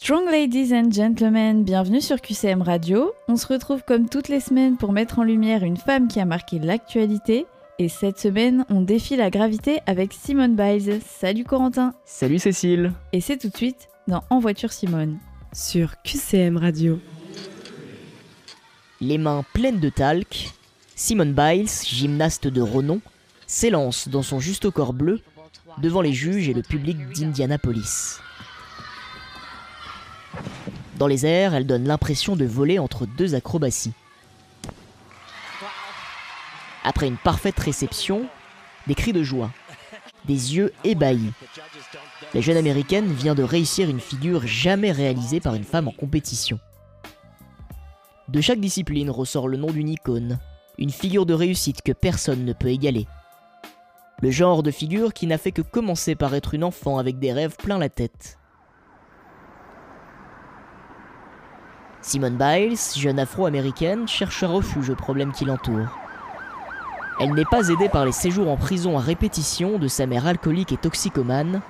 Strong ladies and gentlemen, bienvenue sur QCM Radio. On se retrouve comme toutes les semaines pour mettre en lumière une femme qui a marqué l'actualité. Et cette semaine, on défie la gravité avec Simone Biles. Salut Corentin Salut Cécile Et c'est tout de suite dans En voiture Simone. Sur QCM Radio. Les mains pleines de talc, Simone Biles, gymnaste de renom, s'élance dans son juste corps bleu devant les juges et le public d'Indianapolis. Dans les airs, elle donne l'impression de voler entre deux acrobaties. Après une parfaite réception, des cris de joie, des yeux ébahis. La jeune américaine vient de réussir une figure jamais réalisée par une femme en compétition. De chaque discipline ressort le nom d'une icône, une figure de réussite que personne ne peut égaler. Le genre de figure qui n'a fait que commencer par être une enfant avec des rêves plein la tête. Simone Biles, jeune afro-américaine, cherche un refuge aux problèmes qui l'entourent. Elle n'est pas aidée par les séjours en prison à répétition de sa mère alcoolique et toxicomane,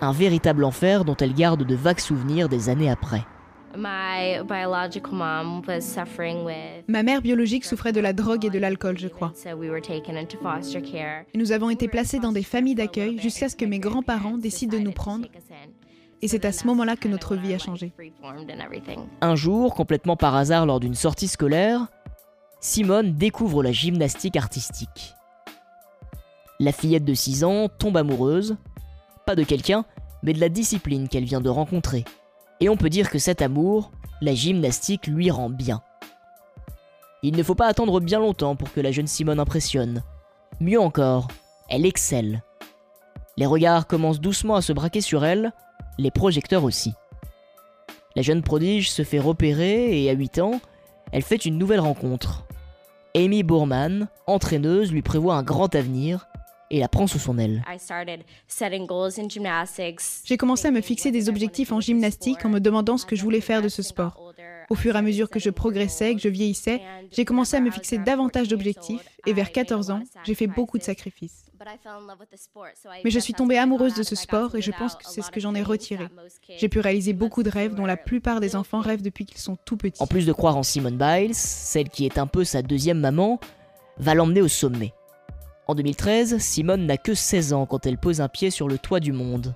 un véritable enfer dont elle garde de vagues souvenirs des années après. Ma mère biologique souffrait de la drogue et de l'alcool, je crois. nous avons été placés dans des familles d'accueil jusqu'à ce que mes grands-parents décident de nous prendre et c'est à ce moment-là que notre vie a changé. Un jour, complètement par hasard lors d'une sortie scolaire, Simone découvre la gymnastique artistique. La fillette de 6 ans tombe amoureuse, pas de quelqu'un, mais de la discipline qu'elle vient de rencontrer. Et on peut dire que cet amour, la gymnastique lui rend bien. Il ne faut pas attendre bien longtemps pour que la jeune Simone impressionne. Mieux encore, elle excelle. Les regards commencent doucement à se braquer sur elle, les projecteurs aussi. La jeune prodige se fait repérer et à 8 ans, elle fait une nouvelle rencontre. Amy Boorman, entraîneuse, lui prévoit un grand avenir et la prend sous son aile. J'ai commencé à me fixer des objectifs en gymnastique en me demandant ce que je voulais faire de ce sport. Au fur et à mesure que je progressais, que je vieillissais, j'ai commencé à me fixer davantage d'objectifs et vers 14 ans, j'ai fait beaucoup de sacrifices. Mais je suis tombée amoureuse de ce sport et je pense que c'est ce que j'en ai retiré. J'ai pu réaliser beaucoup de rêves dont la plupart des enfants rêvent depuis qu'ils sont tout petits. En plus de croire en Simone Biles, celle qui est un peu sa deuxième maman, va l'emmener au sommet. En 2013, Simone n'a que 16 ans quand elle pose un pied sur le toit du monde.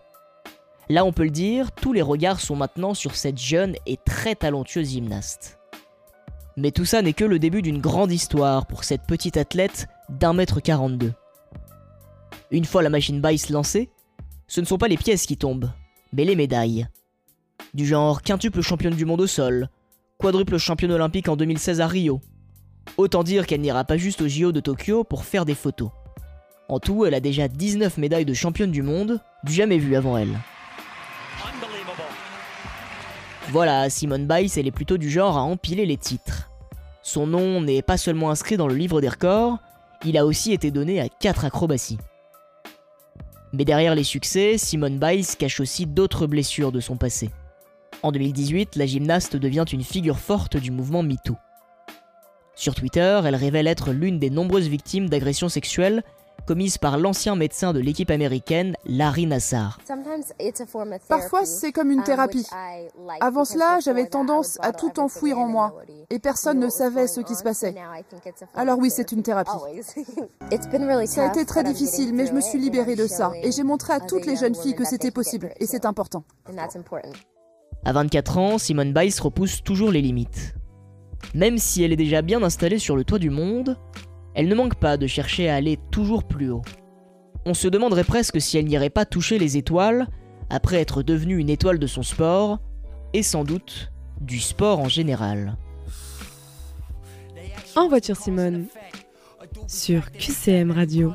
Là, on peut le dire, tous les regards sont maintenant sur cette jeune et très talentueuse gymnaste. Mais tout ça n'est que le début d'une grande histoire pour cette petite athlète d'un mètre 42. Une fois la machine Bice lancée, ce ne sont pas les pièces qui tombent, mais les médailles. Du genre quintuple championne du monde au sol, quadruple championne olympique en 2016 à Rio. Autant dire qu'elle n'ira pas juste au JO de Tokyo pour faire des photos. En tout, elle a déjà 19 médailles de championne du monde, jamais vu avant elle. Voilà, Simone Biles, elle est plutôt du genre à empiler les titres. Son nom n'est pas seulement inscrit dans le livre des records, il a aussi été donné à 4 acrobaties. Mais derrière les succès, Simone Biles cache aussi d'autres blessures de son passé. En 2018, la gymnaste devient une figure forte du mouvement MeToo. Sur Twitter, elle révèle être l'une des nombreuses victimes d'agressions sexuelles commises par l'ancien médecin de l'équipe américaine, Larry Nassar. Parfois, c'est comme une um, thérapie. Avant cela, j'avais tendance à tout enfouir en moi, et personne ne savait ce qui se passait. Alors oui, c'est une thérapie. Ça a été très difficile, mais je me suis libérée de ça, et j'ai montré à toutes les jeunes filles que c'était possible, et c'est important. À 24 ans, Simone Biles repousse toujours les limites. Même si elle est déjà bien installée sur le toit du monde, elle ne manque pas de chercher à aller toujours plus haut. On se demanderait presque si elle n'irait pas toucher les étoiles après être devenue une étoile de son sport, et sans doute du sport en général. En voiture Simone, sur QCM Radio.